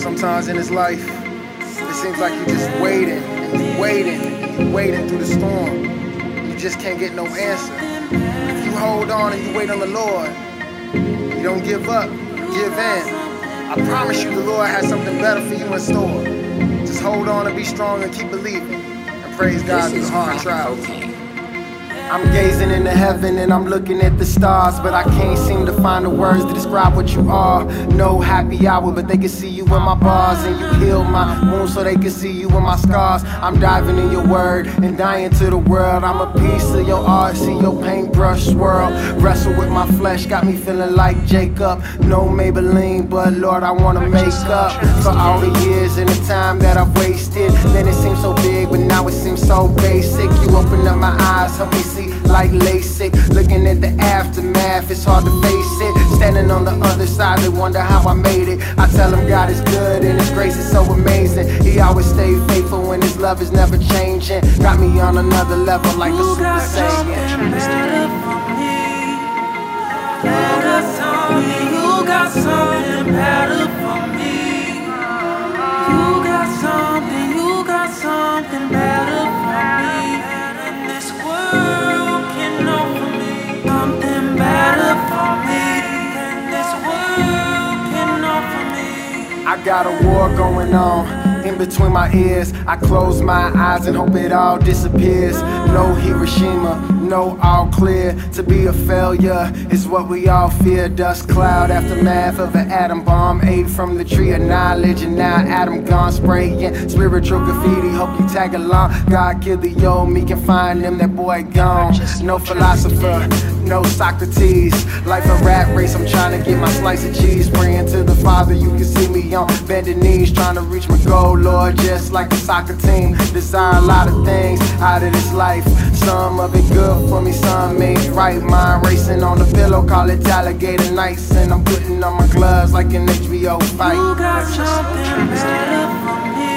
Sometimes in this life, it seems like you're just waiting and you're waiting and you're waiting through the storm. You just can't get no answer. If you hold on and you wait on the Lord, you don't give up, give in. I promise you the Lord has something better for you in store. Just hold on and be strong and keep believing. And praise God through the hard trials. I'm gazing into heaven and I'm looking at the stars, but I can't seem to find the words to describe what you are. No happy hour, but they can see you in my bars, and you heal my wounds so they can see you in my scars. I'm diving in your word and dying to the world. I'm a piece of your art, see your paintbrush swirl. Wrestle with my flesh, got me feeling like Jacob. No Maybelline, but Lord, I wanna make up for all the years and the time that I've wasted. Then it seems so big, now it seems so basic. You open up my eyes, help me see like LASIK. Looking at the aftermath, it's hard to face it. Standing on the other side, they wonder how I made it. I tell them God is good and His grace is so amazing. He always stay faithful when His love is never changing. Got me on another level like a Super Saiyan. You got something, you got something better got a war going on between my ears. I close my eyes and hope it all disappears. No Hiroshima, no all clear. To be a failure is what we all fear. Dust cloud, aftermath of an atom bomb. Ate from the tree of knowledge, and now Adam gone spraying. Spiritual graffiti, hope you tag along. God killed the old me, can find him, that boy gone. No philosopher, no Socrates. Life a rat race, I'm trying to get my slice of cheese. Praying to the Father, you can see me on bending knees, trying to reach my goal, Just like a soccer team, desire a lot of things out of this life. Some of it good for me, some made right. Mind racing on the pillow, call it alligator nights. And I'm putting on my gloves like an HBO fight. You got something better for me.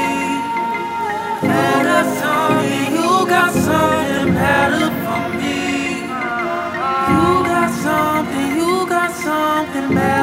You got something, you got something better for me. You got something, you got something better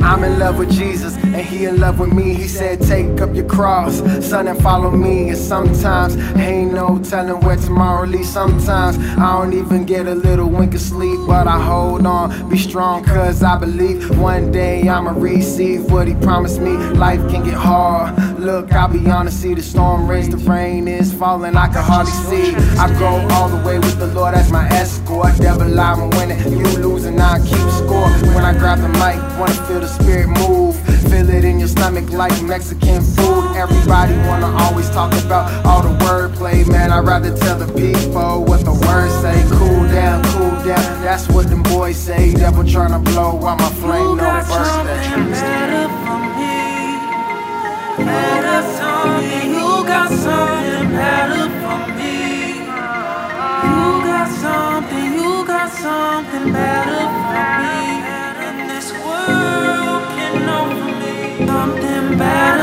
I'm in love with Jesus and he in love with me. He said, Take up your cross, son, and follow me. And sometimes ain't no telling where tomorrow leads. Sometimes I don't even get a little wink of sleep, but I hold on, be strong, cause I believe one day I'ma receive what he promised me. Life can get hard. Look, I'll be honest, see the storm rains, the rain is falling, I can hardly see. I go all the way with the Lord as my escort. Devil, I'm winning, you losing, I keep score. When I grab the mic, wanna feel the spirit move. Feel it in your stomach like Mexican food. Everybody wanna always talk about all the wordplay, man. I'd rather tell the people what the words say. Cool down, cool down. That's what them boys say. Devil tryna blow while my flame no birthday. something better for me. And this world can offer me something better.